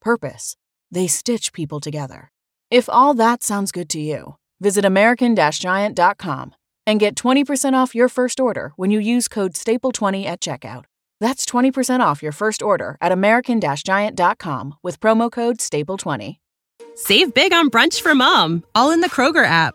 purpose. They stitch people together. If all that sounds good to you, visit American Giant.com and get 20% off your first order when you use code STAPLE20 at checkout. That's 20% off your first order at American Giant.com with promo code STAPLE20. Save big on brunch for mom, all in the Kroger app.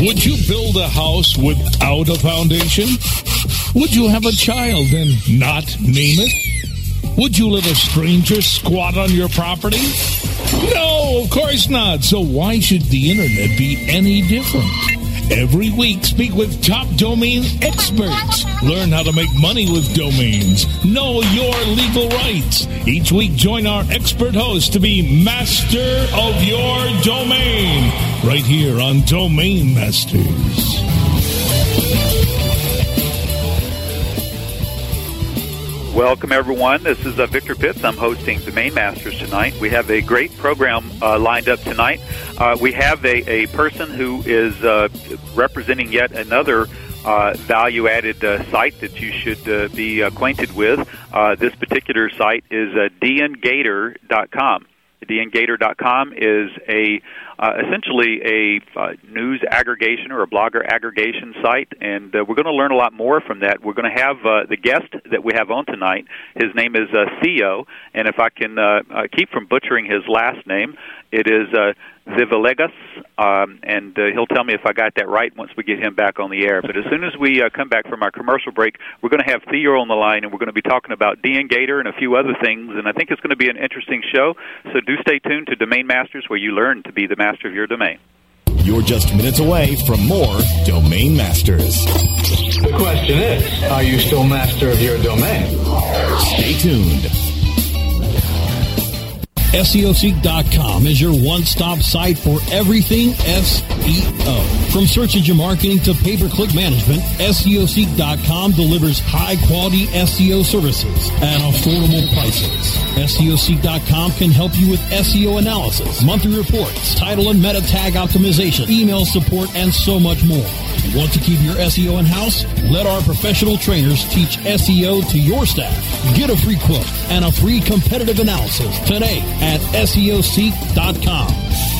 Would you build a house without a foundation? Would you have a child and not name it? Would you let a stranger squat on your property? No, of course not. So why should the internet be any different? Every week, speak with top domain experts. Learn how to make money with domains. Know your legal rights. Each week, join our expert host to be master of your domain. Right here on Domain Masters. Welcome, everyone. This is uh, Victor Pitts. I'm hosting Domain Masters tonight. We have a great program uh, lined up tonight. Uh, we have a, a person who is uh, representing yet another uh, value added uh, site that you should be acquainted with. This particular site is uh, dngator.com. dngator.com is a uh, essentially a uh, news aggregation or a blogger aggregation site, and uh, we're going to learn a lot more from that. We're going to have uh, the guest that we have on tonight. His name is uh, Theo, and if I can uh, uh, keep from butchering his last name, it is uh, Zivalegas, um, and uh, he'll tell me if I got that right once we get him back on the air. But as soon as we uh, come back from our commercial break, we're going to have Theo on the line, and we're going to be talking about DNGator and a few other things. And I think it's going to be an interesting show. So do stay tuned to Domain Masters, where you learn to be the master of your domain. You're just minutes away from more Domain Masters. The question is, are you still master of your domain? Stay tuned. SEOseek.com is your one-stop site for everything SEO. From search engine marketing to pay-per-click management, SEOseek.com delivers high-quality SEO services at affordable prices. SEOseek.com can help you with SEO analysis, monthly reports, title and meta tag optimization, email support, and so much more. Want to keep your SEO in-house? Let our professional trainers teach SEO to your staff. Get a free quote and a free competitive analysis today at SEOseek.com.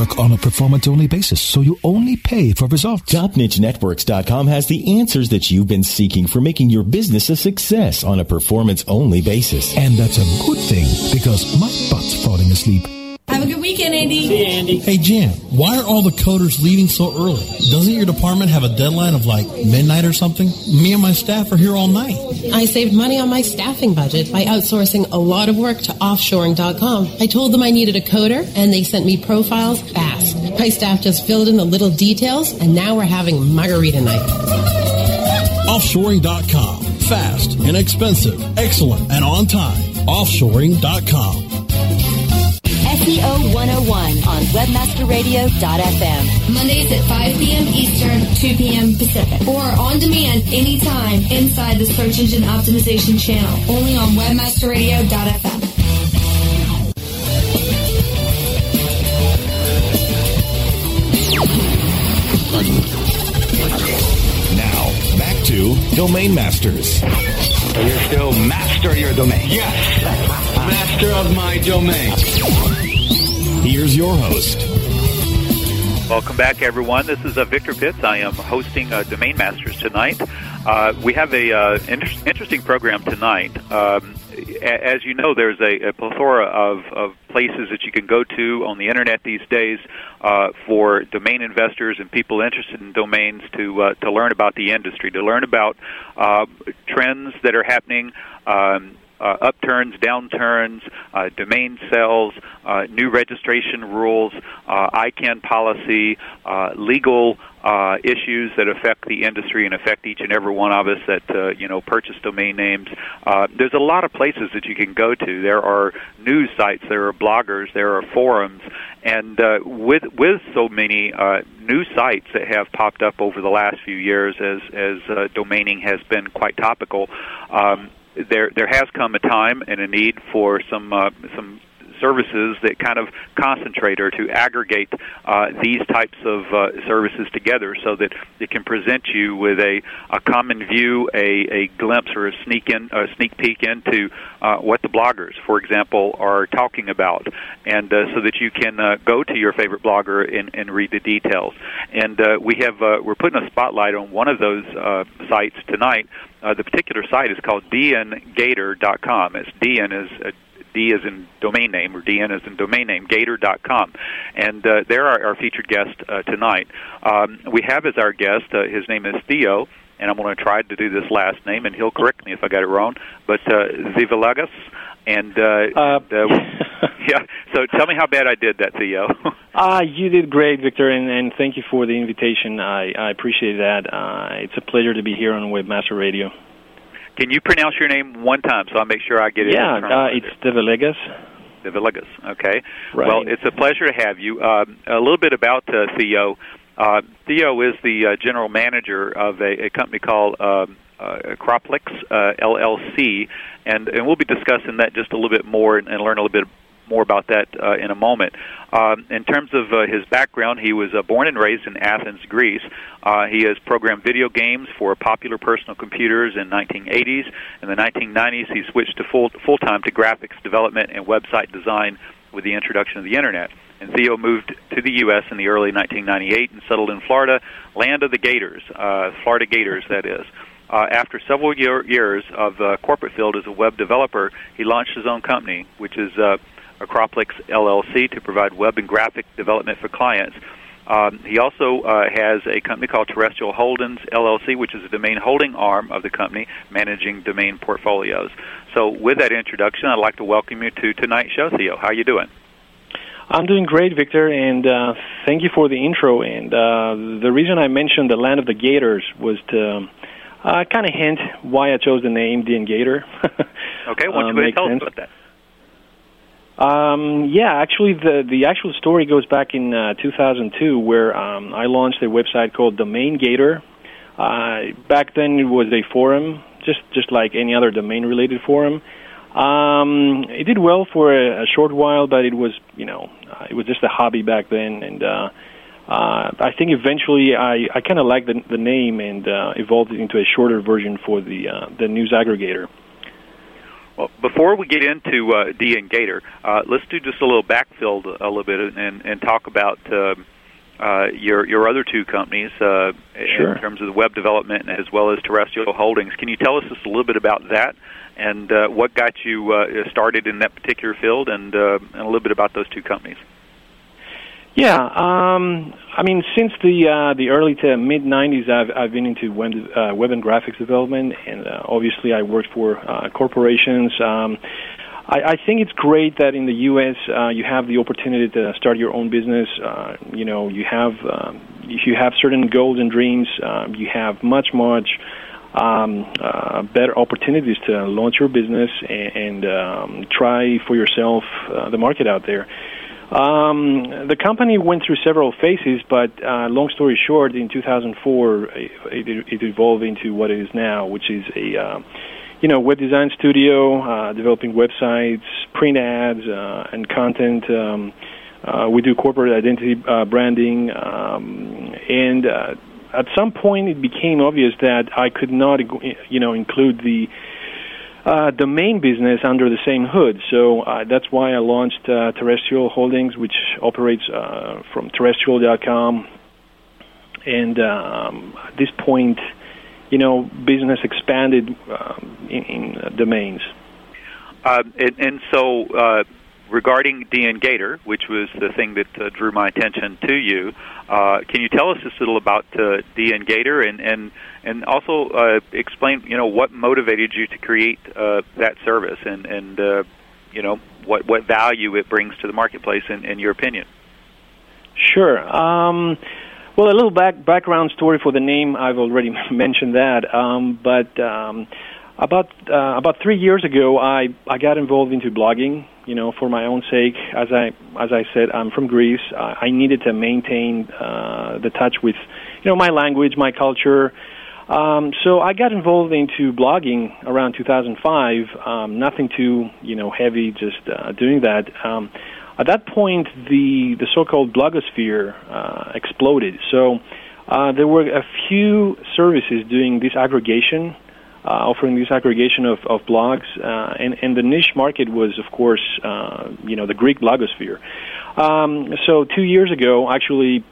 work on a performance only basis, so you only pay for results. TopNicheNetworks.com has the answers that you've been seeking for making your business a success on a performance only basis. And that's a good thing because my butt's falling asleep. Have a good weekend, Andy. Hey, Andy. Hey, Jan, why are all the coders leaving so early? Doesn't your department have a deadline of like midnight or something? Me and my staff are here all night. I saved money on my staffing budget by outsourcing a lot of work to offshoring.com. I told them I needed a coder, and they sent me profiles fast. My staff just filled in the little details, and now we're having margarita night. Offshoring.com. Fast, inexpensive, excellent, and on time. Offshoring.com. SEO 101 on webmasterradio.fm. Mondays at 5 p.m. Eastern, 2 p.m. Pacific. Or on demand anytime inside the Search Engine Optimization channel. Only on webmasterradio.fm. Now, back to Domain Masters. You're still master of your domain. Yes. master of my domain. Here's your host. Welcome back, everyone. This is uh, Victor Pitts. I am hosting uh, Domain Masters tonight. Uh, we have a uh, inter- interesting program tonight. Um, as you know, there's a, a plethora of, of, places that you can go to on the internet these days uh, for domain investors and people interested in domains to uh, to learn about the industry, to learn about uh, trends that are happening. Um, uh, upturns, downturns, uh, domain sales, uh, new registration rules, uh, ICANN policy, uh, legal uh, issues that affect the industry and affect each and every one of us that you know purchase domain names. There's a lot of places that you can go to. There are news sites, there are bloggers, there are forums, and with with so many new sites that have popped up over the last few years as as domaining has been quite topical. Um, there there has come a time and a need for some uh, some services that kind of concentrate or to aggregate uh, these types of uh, services together so that it can present you with a, a common view, a, a glimpse or a sneak in a sneak peek into uh, what the bloggers, for example, are talking about, and uh, so that you can uh, go to your favorite blogger and, and read the details. And uh, we have we're putting a spotlight on one of those sites tonight. The particular site is called dngator.com. It's DN is D is in domain name, or DN is in domain name, gator.com. And uh, they're our, our featured guest uh, tonight. Um, we have as our guest, uh, his name is Theo, and I'm going to try to do this last name, and he'll correct me if I got it wrong, but uh, Zivalagas. And, uh, uh, uh, yeah, so tell me how bad I did that, Theo. uh, you did great, Victor, and, and thank you for the invitation. I, I appreciate that. Uh, it's a pleasure to be here on Webmaster Radio. Can you pronounce your name one time so I make sure I get it? Yeah, uh, it's De Villegas. Okay. Right. Well, it's a pleasure to have you. Uh, a little bit about uh, Theo. Uh, Theo is the uh, general manager of a, a company called um, uh, Acroplix uh, LLC, and and we'll be discussing that just a little bit more and, and learn a little bit more about that uh, in a moment. Um, in terms of uh, his background, he was uh, born and raised in Athens, Greece. Uh, he has programmed video games for popular personal computers in 1980s. In the 1990s, he switched to full full time to graphics development and website design with the introduction of the internet. And Theo moved to the U.S. in the early 1998 and settled in Florida, land of the Gators, uh, Florida Gators, that is. Uh, after several year, years of uh, corporate field as a web developer, he launched his own company, which is uh, Acroplix LLC to provide web and graphic development for clients. Um, he also uh, has a company called Terrestrial Holdings LLC, which is a domain holding arm of the company managing domain portfolios. So, with that introduction, I'd like to welcome you to tonight's show, Theo. How are you doing? I'm doing great, Victor, and uh, thank you for the intro. And uh, the reason I mentioned the land of the Gators was to uh, kind of hint why I chose the name DN Gator. okay, why don't you uh, tell sense. us about that? Um, yeah, actually, the the actual story goes back in uh, 2002, where um, I launched a website called Domain Gator. Uh, back then, it was a forum, just just like any other domain-related forum. Um, it did well for a, a short while, but it was you know uh, it was just a hobby back then, and uh, uh, I think eventually I, I kind of liked the, the name and uh, evolved it into a shorter version for the uh, the news aggregator. Well, before we get into uh, DN Gator, uh, let's do just a little backfill a little bit and, and talk about uh, uh, your your other two companies uh, sure. in terms of the web development as well as Terrestrial Holdings. Can you tell us just a little bit about that and uh, what got you uh, started in that particular field, and, uh, and a little bit about those two companies? Yeah, um, I mean, since the uh, the early to mid '90s, I've I've been into web uh, web and graphics development, and uh, obviously I worked for uh, corporations. Um, I, I think it's great that in the U.S. Uh, you have the opportunity to start your own business. Uh, you know, you have um, if you have certain goals and dreams, um, you have much much um, uh, better opportunities to launch your business and, and um, try for yourself uh, the market out there. Um, the company went through several phases, but uh, long story short, in 2004, it, it, evolved into what it is now, which is a uh, you know web design studio uh, developing websites, print ads, uh, and content. Um, uh, we do corporate identity uh, branding, um, and at some point, it became obvious that I could not, you know, include the uh, domain business under the same hood. So uh, that's why I launched uh, Terrestrial Holdings, which operates uh, from terrestrial.com. And um, at this point, you know, business expanded um, in, in uh, domains. Uh, and, and, so, regarding DNGator, which was the thing that uh, drew my attention to you, uh, can you tell us a little about uh, DNGator and and and also uh, explain, you know, what motivated you to create uh, that service and and uh, you know what what value it brings to the marketplace in, in your opinion? Sure. Um, well, a little back background story for the name. I've already mentioned that, um, but um, about uh, about three years ago, I I got involved into blogging. You know, for my own sake, as I as I said, I'm from Greece. I, I needed to maintain uh, the touch with, you know, my language, my culture. Um, so I got involved into blogging around 2005. Um, nothing too, you know, heavy, just uh, doing that. Um, at that point, the the so-called blogosphere uh, exploded. So uh, there were a few services doing this aggregation, uh, offering this aggregation of, of blogs, uh, and and the niche market was, of course, uh, you know, the Greek blogosphere. Um, so two years ago, actually,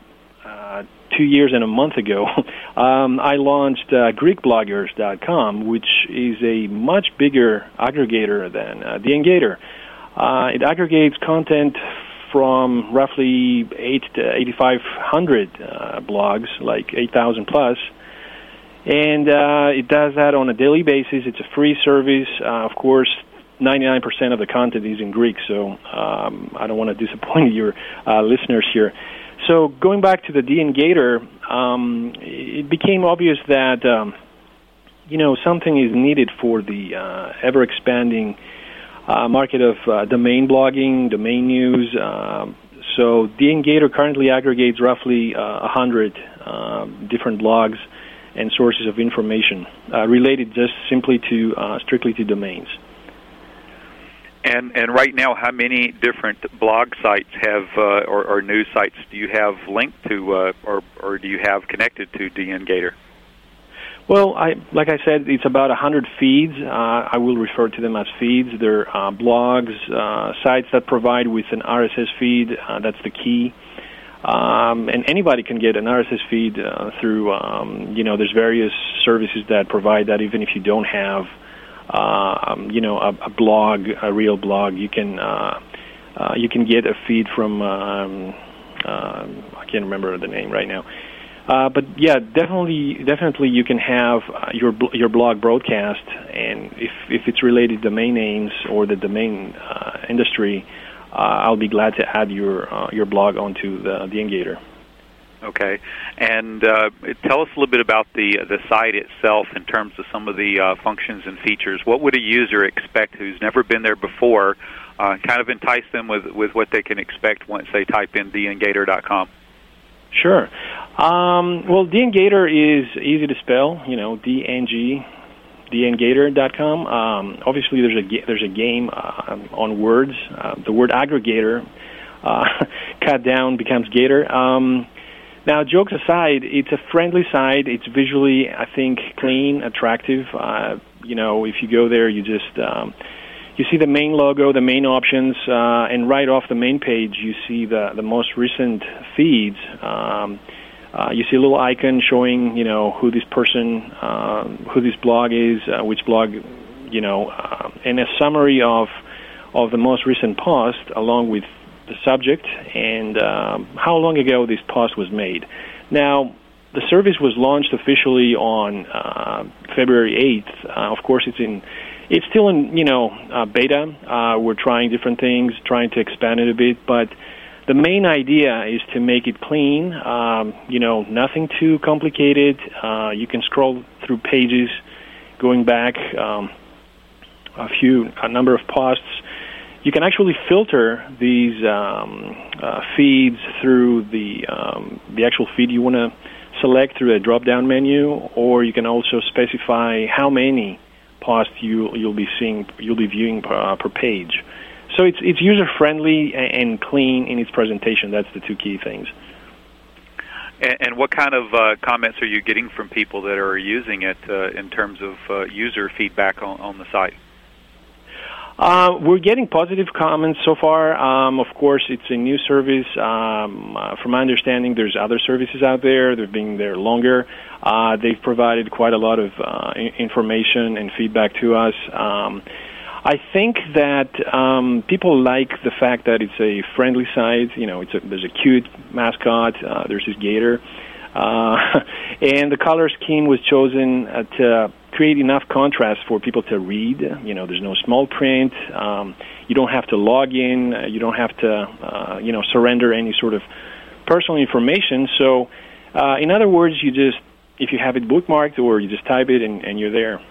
uh, two years and a month ago, um, I launched uh, GreekBloggers.com, which is a much bigger aggregator than uh, DNGator. Uh, it aggregates content from roughly 8 to 8,500 uh, blogs, like 8,000 plus. And uh, it does that on a daily basis. It's a free service. Uh, of course, 99% of the content is in Greek, so um, I don't want to disappoint your uh, listeners here. So going back to the DNGator, um, it became obvious that um, you know something is needed for the uh, ever expanding uh, market of uh, domain blogging, domain news. Um, so DNGator currently aggregates roughly uh, 100 um, different blogs and sources of information uh, related just simply to uh, strictly to domains. And and right now, how many different blog sites have uh, or, or news sites do you have linked to, uh, or or do you have connected to DNGator? Well, I like I said, it's about a hundred feeds. Uh, I will refer to them as feeds. They're uh, blogs, uh, sites that provide with an RSS feed. Uh, that's the key. Um, and anybody can get an RSS feed uh, through, um, you know, there's various services that provide that even if you don't have um, you know, a, a, blog, a real blog. You can uh, uh, you can get a feed from um, uh, I can't remember the name right now. Uh, but yeah, definitely, definitely, you can have uh, your your blog broadcast, and if if it's related to domain names or the domain uh, I'll be glad to add your your blog onto the DNGator. Okay, and uh, tell us a little bit about the the site itself in terms of some of the uh, functions and features. What would a user expect who's never been there before? Uh, kind of entice them with with what they can expect once they type in dngator.com. Sure. Um, well, dngator is easy to spell. You know, dng dngator.com. Um, obviously, there's a there's a game uh, on words. Uh, the word aggregator uh, cut down becomes gator. Um, now, jokes aside, it's a friendly site. It's visually, I think, clean, attractive. Uh, you know, if you go there, you just um, you see the main logo, the main options, uh, and right off the main page, you see the the most recent feeds. Um, uh, you see a little icon showing, you know, who this person, uh, who this blog is, uh, which blog, you know, uh, and a summary of of the most recent post, along with the subject and um, how long ago this post was made. Now, the service was launched officially on uh, February 8th. Uh, of course, it's in it's still in you know uh, beta. Uh, we're trying different things, trying to expand it a bit, but the main idea is to make it clean. Um, you know, nothing too complicated. Uh, you can scroll through pages, going back um, a few a number of posts you can actually filter these um, uh, feeds through the um, the actual feed you want to select through a drop-down menu, or you can also specify how many posts you you'll be seeing you'll be viewing per, uh, per page. So it's it's user friendly and clean in its presentation. That's the two key things. And, and what kind of uh, comments are you getting from people that are using it uh, in terms of uh, user feedback on, on the site? Uh, we're getting positive comments so far. Um, of course, it's a new service. Um, uh, from my understanding, there's other services out there. They've been there longer. Uh, they've provided quite a lot of uh, information and feedback to us. Um, I think that um, people like the fact that it's a friendly site. You know, it's a, there's a cute mascot. Uh, there's this gator, uh, and the color scheme was chosen uh, to create enough contrast for people to read. You know, there's no small print. Um, you don't have to log in. Uh, you don't have to, uh, you know, surrender any sort of personal information. So, uh, in other words, you just if you have it bookmarked or you just type it and, and you're there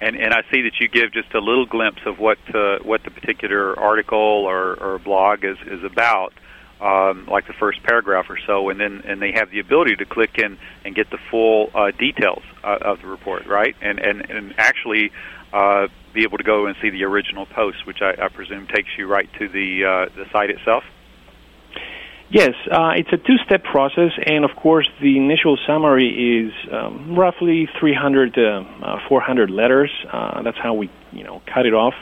and and I see that you give just a little glimpse of what uh, what the particular article or, or blog is is about, um, like the first paragraph or so, and then and they have the ability to click in and get the full uh, details uh, of the report, right? And and and actually uh, be able to go and see the original post, which I, I presume takes you right to the uh, the site itself. Yes, uh, it's a two-step process, and of course, the initial summary is um, roughly 300 uh, uh, 400 letters. Uh, that's how we, you know, cut it off.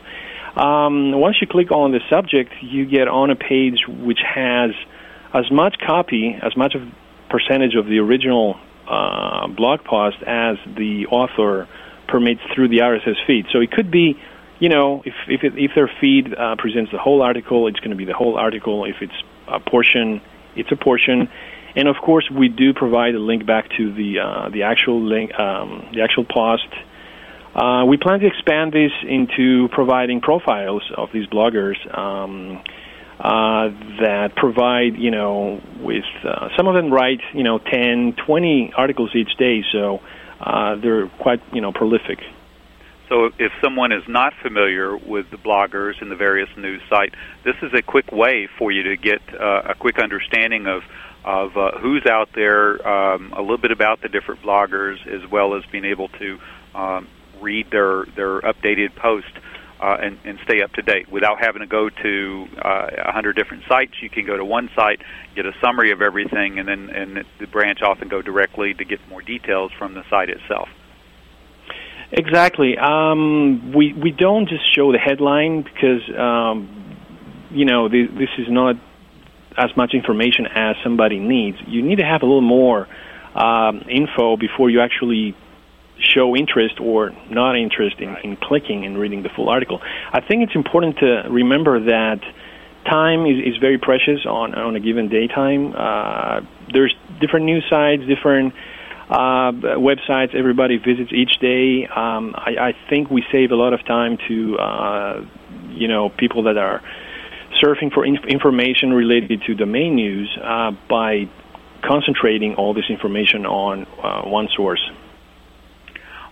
Um, once you click on the subject, you get on a page which has as much copy, as much of percentage of the original uh, blog post as the author permits through the RSS feed. So it could be you know, if if, it, if their feed uh, presents the whole article, it's going to be the whole article. If it's a portion, it's a portion. And of course, we do provide a link back to the uh, the actual link, um, the actual post. Uh, we plan to expand this into providing profiles of these bloggers um, uh, that provide, you know, with uh, some of them write, you know, 10, 20 articles each day, so uh, they're quite, you know, prolific. So if someone is not familiar with the bloggers and the various news sites, this is a quick way for you to get uh, a quick understanding of of uh, who's out there, um, a little bit about the different bloggers, as well as being able to um, read their their updated post uh, and, and stay up to date without having to go to uh, a uh, hundred different sites. You can go to one site, get a summary of everything, and then and the branch off and go directly to get more details from the site itself. Exactly. Um, we we don't just show the headline because um, you know this, this is not as much information as somebody needs. You need to have a little more um, info before you actually show interest or not interest in, in clicking and reading the full article. I think it's important to remember that time is, is very precious on on a given daytime. Uh, there's different news sites, different uh, websites everybody visits each day. Um, I, I think we save a lot of time to uh, you know people that are surfing for inf- information related to domain news uh, by concentrating all this information on uh, one source.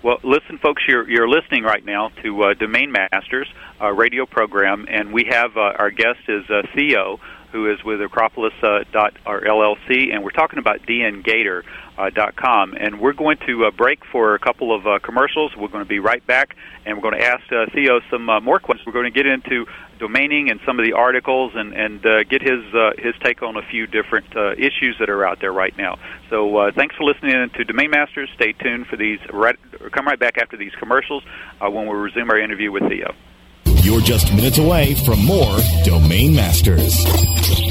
Well, listen, folks, you're, you're listening right now to uh, Domain Masters uh, radio program, and we have uh, our guest is uh, Theo, who is with Acropolis uh, LLC, and we're talking about DNGator uh, dot com. And we're going to uh, break for a couple of uh, commercials. We're going to be right back, and we're going to ask uh, Theo some uh, more questions. We're going to get into domaining and some of the articles, and and uh, get his uh, his take on a few different uh, issues that are out there right now. So uh, thanks for listening to Domain Masters. Stay tuned for these. Right, come right back after these commercials uh, when we resume our interview with Theo. You're just minutes away from more Domain Masters.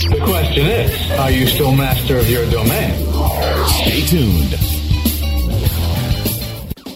The question is, are you still master of your domain? Stay tuned.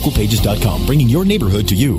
Localpages.com, bringing your neighborhood to you.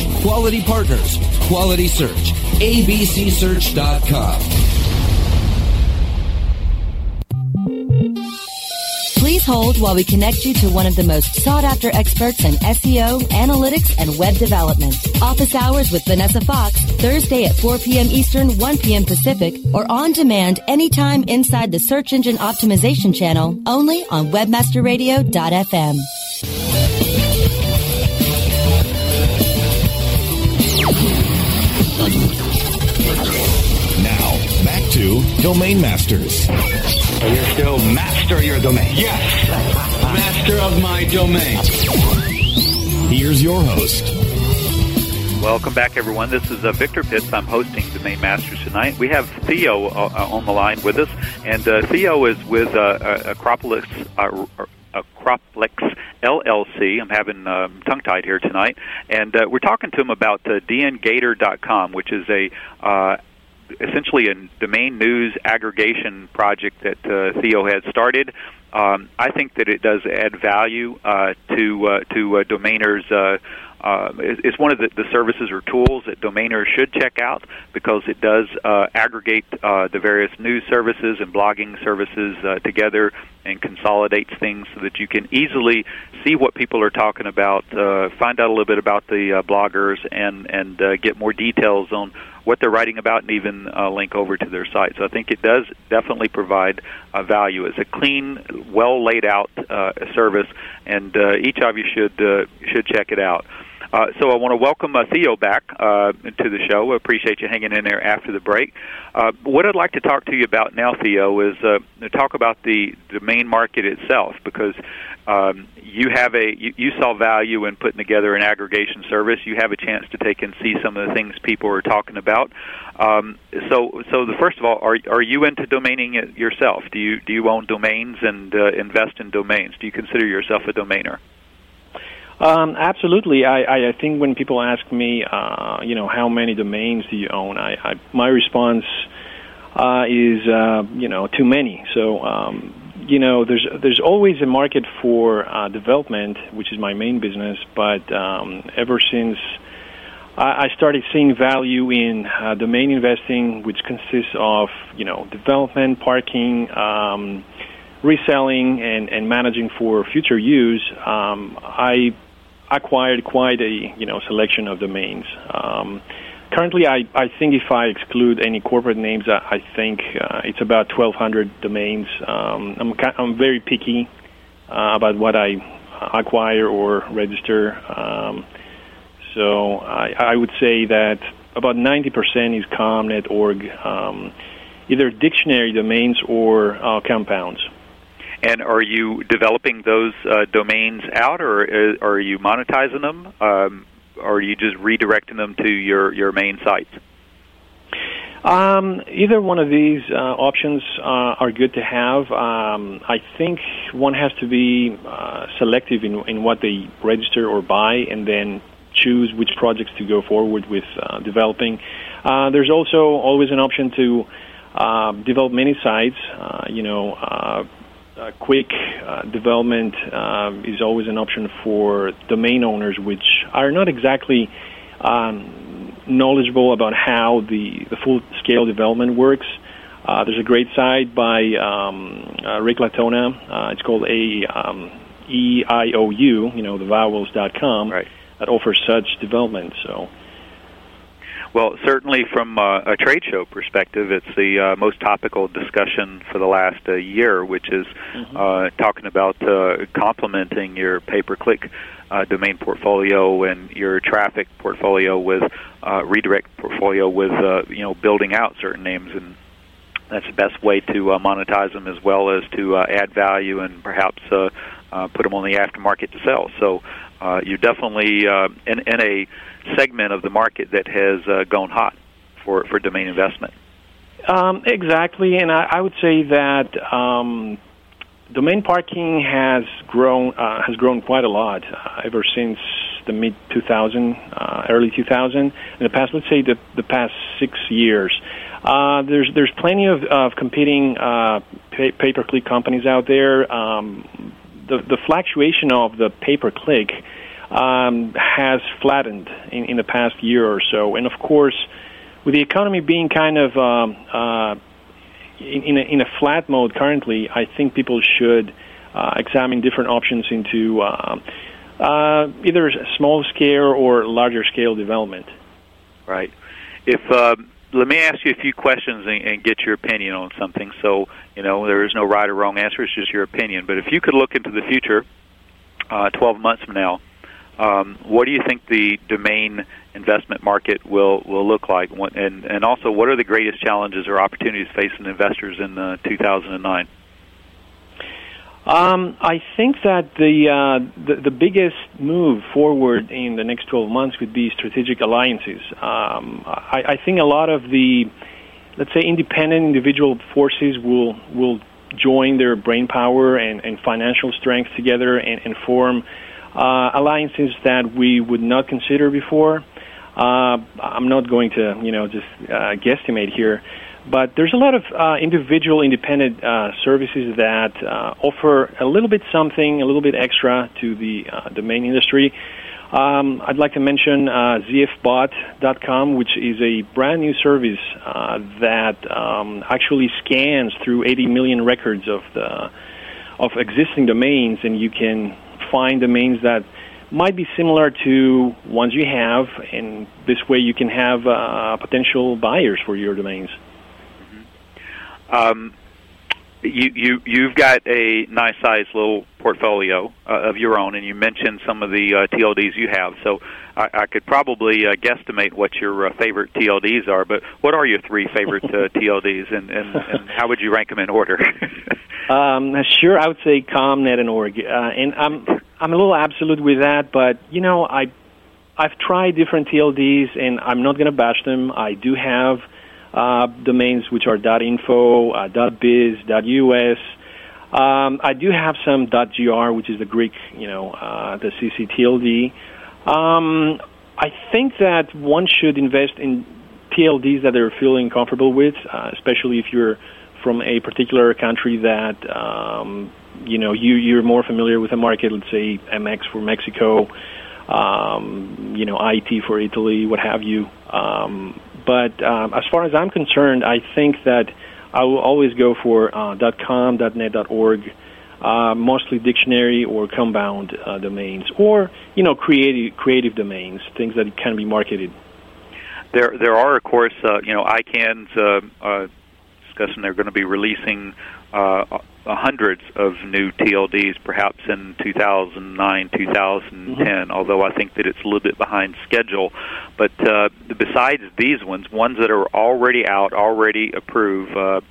Quality partners, quality search. ABCSearch.com. Please hold while we connect you to one of the most sought after experts in SEO, analytics, and web development. Office hours with Vanessa Fox, Thursday at 4 p.m. Eastern, 1 p.m. Pacific, or on demand anytime inside the Search Engine Optimization channel, only on WebmasterRadio.fm. Domain Masters. So you're still master of your domain. Yes. master of my domain. Here's your host. Welcome back, everyone. This is uh, Victor Pitts. I'm hosting Domain Masters tonight. We have Theo uh, uh, on the line with us, and uh, Theo is with uh, Acropolis. Uh, Acropolis LLC. I'm having um, tongue tied here tonight, and uh, we're talking to him about uh, dngator.com, which is a uh, essentially a domain news aggregation project that uh, Theo had started. Um, I think that it does add value uh, to uh, to uh, domainers. Uh, uh, it's one of the, the services or tools that domainers should check out because it does uh, aggregate uh, the various news services and blogging services uh, together and consolidates things so that you can easily see what people are talking about, uh, find out a little bit about the uh, bloggers, and and uh, get more details on what they're writing about, and even uh, link over to their site. So I think it does definitely provide uh, value. It's a clean, well laid out uh, service, and uh, each of you should uh, should check it out. Uh, so I want to welcome uh, Theo back uh, to the show. I appreciate you hanging in there after the break. Uh, what I'd like to talk to you about now, Theo, is uh, talk about the the main market itself because um, you have a you, you saw value in putting together an aggregation service. You have a chance to take and see some of the things people are talking about. Um, so, so the first of all, are are you into domaining it yourself? Do you do you own domains and uh, invest in domains? Do you consider yourself a domainer? Um, absolutely. I, I think when people ask me, uh, you know, how many domains do you own, I, I my response uh, is, uh, you know, too many. So, um, you know, there's there's always a market for uh, development, which is my main business. But um, ever since I, I started seeing value in uh, domain investing, which consists of, you know, development, parking. Um, reselling and, and managing for future use, um, I acquired quite a you know selection of domains. Um, currently, I, I think if I exclude any corporate names, I, I think uh, it's about 1,200 domains. Um, I'm I'm very picky uh, about what I acquire or register. Um, so I, I would say that about 90% is com.net.org, um, either dictionary domains or uh, compounds. And are you developing those uh, domains out, or uh, are you monetizing them, um, or are you just redirecting them to your your main sites? Um, either one of these uh, options uh, are good to have. Um, I think one has to be uh, selective in, in what they register or buy, and then choose which projects to go forward with uh, developing. Uh, there's also always an option to uh, develop many sites. you know uh, quick uh, development um, is always an option for domain owners, which are not exactly um, knowledgeable about how the, the full scale development works. Uh, there's a great site by um, uh, Rick Latona. Uh, it's called a um, E I O U, you know, the vowels dot com, right. that offers such development. So. Well, certainly from uh, a trade show perspective, it's the uh, most topical discussion for the last uh, year, which is Mm-hmm. uh, talking about uh, complementing your pay-per-click uh, domain portfolio and your traffic portfolio with uh, redirect portfolio with uh, you know building out certain names, and that's the best way to uh, monetize them as well as to uh, add value and perhaps uh, uh, put them on the aftermarket to sell. So uh, you're definitely uh, in, in a segment of the market that has uh, gone hot for for domain investment. Um, exactly, and I, I would say that um, domain parking has grown uh, has grown quite a lot uh, ever since the mid 2000, uh, early 2000. In the past, let's say the the past six years, uh, there's there's plenty of, of competing uh, pay, per click companies out there. Um, the the fluctuation of the pay per click um, has flattened in, in the past year or so, and of course, with the economy being kind of um, uh, in, in, a, in a flat mode currently, I think people should uh, examine different options into uh, uh, either small scale or larger scale development. Right. If uh, let me ask you a few questions and, and get your opinion on something. So you know there is no right or wrong answer; it's just your opinion. But if you could look into the future, uh, 12 months from now, um, what do you think the domain investment market will will look like? What- And and also, what are the greatest challenges or opportunities facing investors in uh, 2009? Um, I think that the, uh, the the biggest move forward in the next 12 months would be strategic alliances. Um, I, I think a lot of the, let's say, independent individual forces will will join their brain power and, and financial strength together and, and form alliances that we would not consider before. Uh, I'm not going to, you know, just uh, guesstimate here, but there's a lot of uh, individual independent uh, services that uh, offer a little bit something, a little bit extra to the uh, domain industry. Um, I'd like to mention uh, ZFBot.com, which is a brand new service uh, that um, actually scans through 80 million records of the of existing domains, and you can find domains that might be similar to ones you have, and this way you can have uh, potential buyers for your domains. Um, you you you've got a nice sized little portfolio uh, of your own, and you mentioned some of the uh, TLDs you have. So I, I could probably uh, guesstimate what your uh, favorite TLDs are. But what are your three favorite uh, TLDs, and, and, and how would you rank them in order? Um, sure, I would say ComNet and org, uh, and I'm I'm a little absolute with that, but you know I I've tried different TLDs, and I'm not going to bash them. I do have uh, domains which are .info, uh, .biz, .us. Um, I do have some .gr, which is the Greek, you know, uh, the CCTLD. Um, I think that one should invest in TLDs that they're feeling comfortable with, uh, especially if you're from a particular country that um, you know you you're more familiar with the market. Let's say MX for Mexico, um, you know IT for Italy, what have you. Um, but um, as far as I'm concerned, I think that I will always go for uh, .com, .net, .org, uh, mostly dictionary or compound uh, domains, or you know creative creative domains, things that can be marketed. There, there are of course, uh, you know, ICANN's uh, uh, discussing they're going to be releasing uh, uh, hundreds of new TLDs, perhaps in 2009, 2010. Although I think that it's a little bit behind schedule. But uh, besides these ones, ones that are already out, already approved. Uh,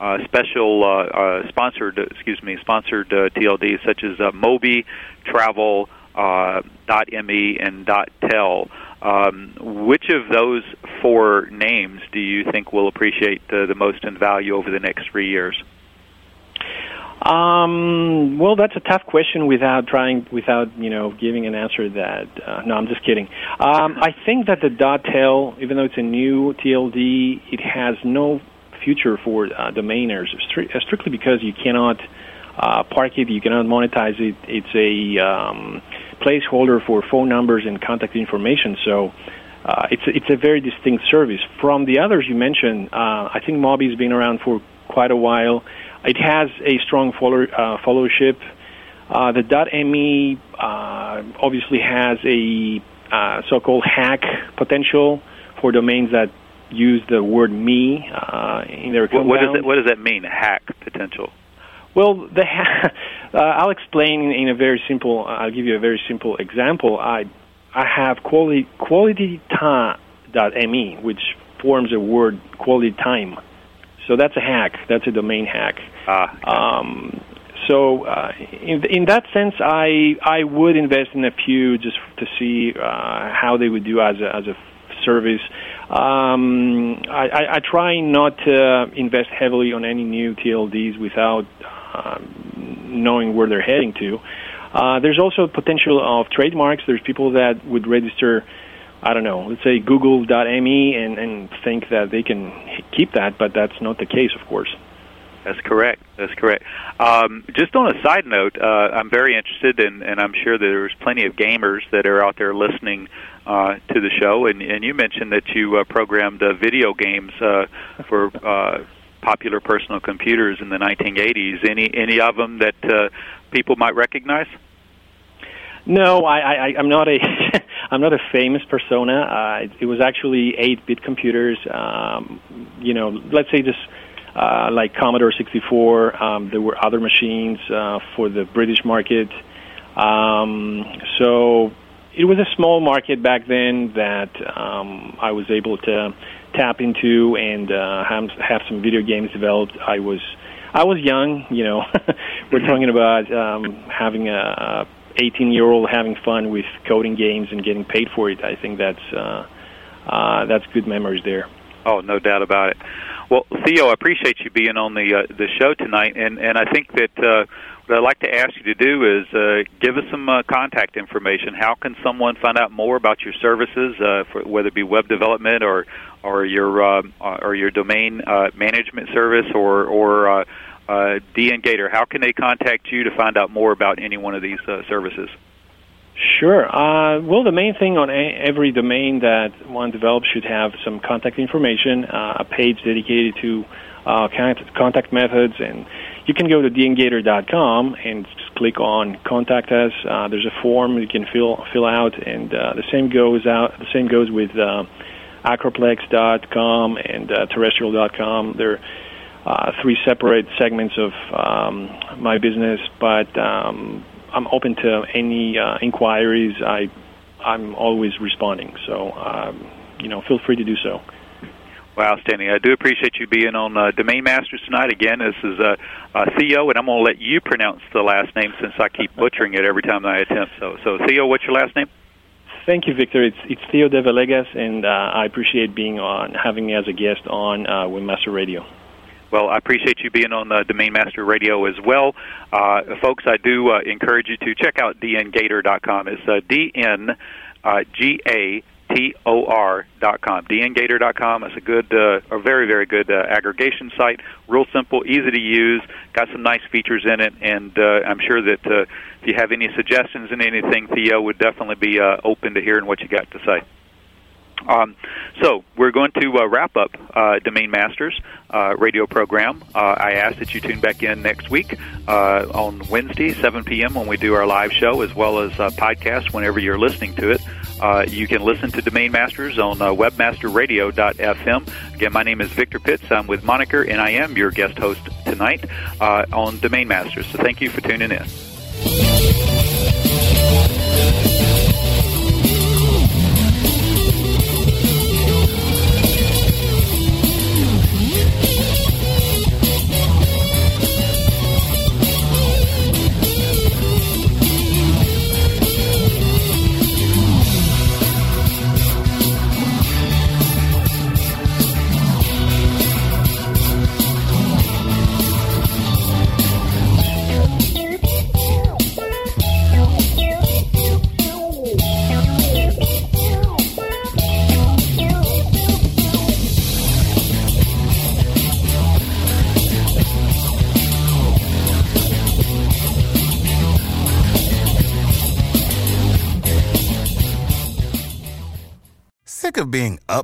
uh, special uh, uh, sponsored, excuse me, sponsored uh, TLDs such as uh, Mobi, Travel, uh, .me, and .tel. Um, which of those four names do you think will appreciate uh, the most in value over the next three years? Um, well, that's a tough question without trying, without you know, giving an answer that. Uh, no, I'm just kidding. Um, I think that the Dot .tel, even though it's a new TLD, it has no future for uh, domainers, stri- strictly because you cannot uh, park it, you cannot monetize it. It's a um, placeholder for phone numbers and contact information. So uh, it's a, it's a very distinct service from the others you mentioned. Uh, I think Mobi has been around for quite a while. It has a strong follow, uh, followship. Uh, the .me uh, obviously has a uh, so-called hack potential for domains that use the word "me" uh, in their What, what does that What does that mean? Hack potential. Well, the ha- uh, I'll explain in, in a very simple. I'll give you a very simple example. I I have quality quality me, which forms a word quality time. So that's a hack. That's a domain hack. Ah. Um, so uh, in in that sense, I I would invest in a few just to see uh, how they would do as a as a service. Um, I, I, I try not to invest heavily on any new TLDs without um, knowing where they're heading to. Uh, there's also potential of trademarks. There's people that would register, I don't know, let's say Google.me and, and think that they can keep that, but that's not the case, of course. That's correct. That's correct. Um, just on a side note, uh, I'm very interested, in, and I'm sure there's plenty of gamers that are out there listening uh, to the show. And, and you mentioned that you uh, programmed uh, video games uh, for uh, popular personal computers in the 1980s. Any any of them that uh, people might recognize? No, I, I, I'm not a I'm not a famous persona. Uh, it, was actually 8-bit computers. Um, you know, let's say just uh, like Commodore 64. Um, there were other machines uh, for the British market. Um, so it was a small market back then that um, I was able to tap into and uh, have, have some video games developed. I was I was young, you know. We're talking about um, having a 18 year old having fun with coding games and getting paid for it. I think that's uh, uh, that's good memories there. Oh, no doubt about it. Well, Theo, I appreciate you being on the uh, the show tonight, and and I think that uh, what I'd like to ask you to do is uh, give us some uh, contact information. How can someone find out more about your services, uh, for, whether it be web development or or your um, or your domain uh, management service or or uh, uh, DN Gator? How can they contact you to find out more about any one of these uh, services? Sure. Uh, well, the main thing on a- every domain that one develops should have some contact information, uh, a page dedicated to uh, contact methods, and you can go to dngator.com and just click on Contact Us. Uh, there's a form you can fill fill out, and uh, the same goes out. The same goes with uh, acroplex.com and uh, terrestrial.com. They're uh, three separate segments of um, my business, but um, I'm open to any uh, inquiries. I I'm always responding, so um, you know, feel free to do so. Well, outstanding. I do appreciate you being on uh, Domain Masters tonight. Again, this is uh, uh, Theo, and I'm going to let you pronounce the last name since I keep butchering it every time I attempt. So, so Theo, what's your last name? Thank you, Victor. It's it's Theo de Villegas, and uh, I appreciate being on having me as a guest on uh, Webmaster Radio. Well, I appreciate you being on uh, Domain Master Radio as well. Uh, folks, I do uh, encourage you to check out dngator.com. It's uh, D-N, uh, G-A-T-O-R dot com. dngator.com. It's a good, uh, a very, very good uh, aggregation site. Real simple, easy to use, got some nice features in it, and uh, I'm sure that uh, if you have any suggestions and anything, Theo would definitely be uh, open to hearing what you got to say. Um, so we're going to uh, wrap up uh, Domain Masters uh, radio program. Uh, I ask that you tune back in next week uh, on Wednesday, 7 p.m. when we do our live show, as well as uh, podcast whenever you're listening to it. Uh, you can listen to Domain Masters on webmasterradio.fm. Again, my name is Victor Pitts. I'm with Moniker, and I am your guest host tonight uh, on Domain Masters. So thank you for tuning in.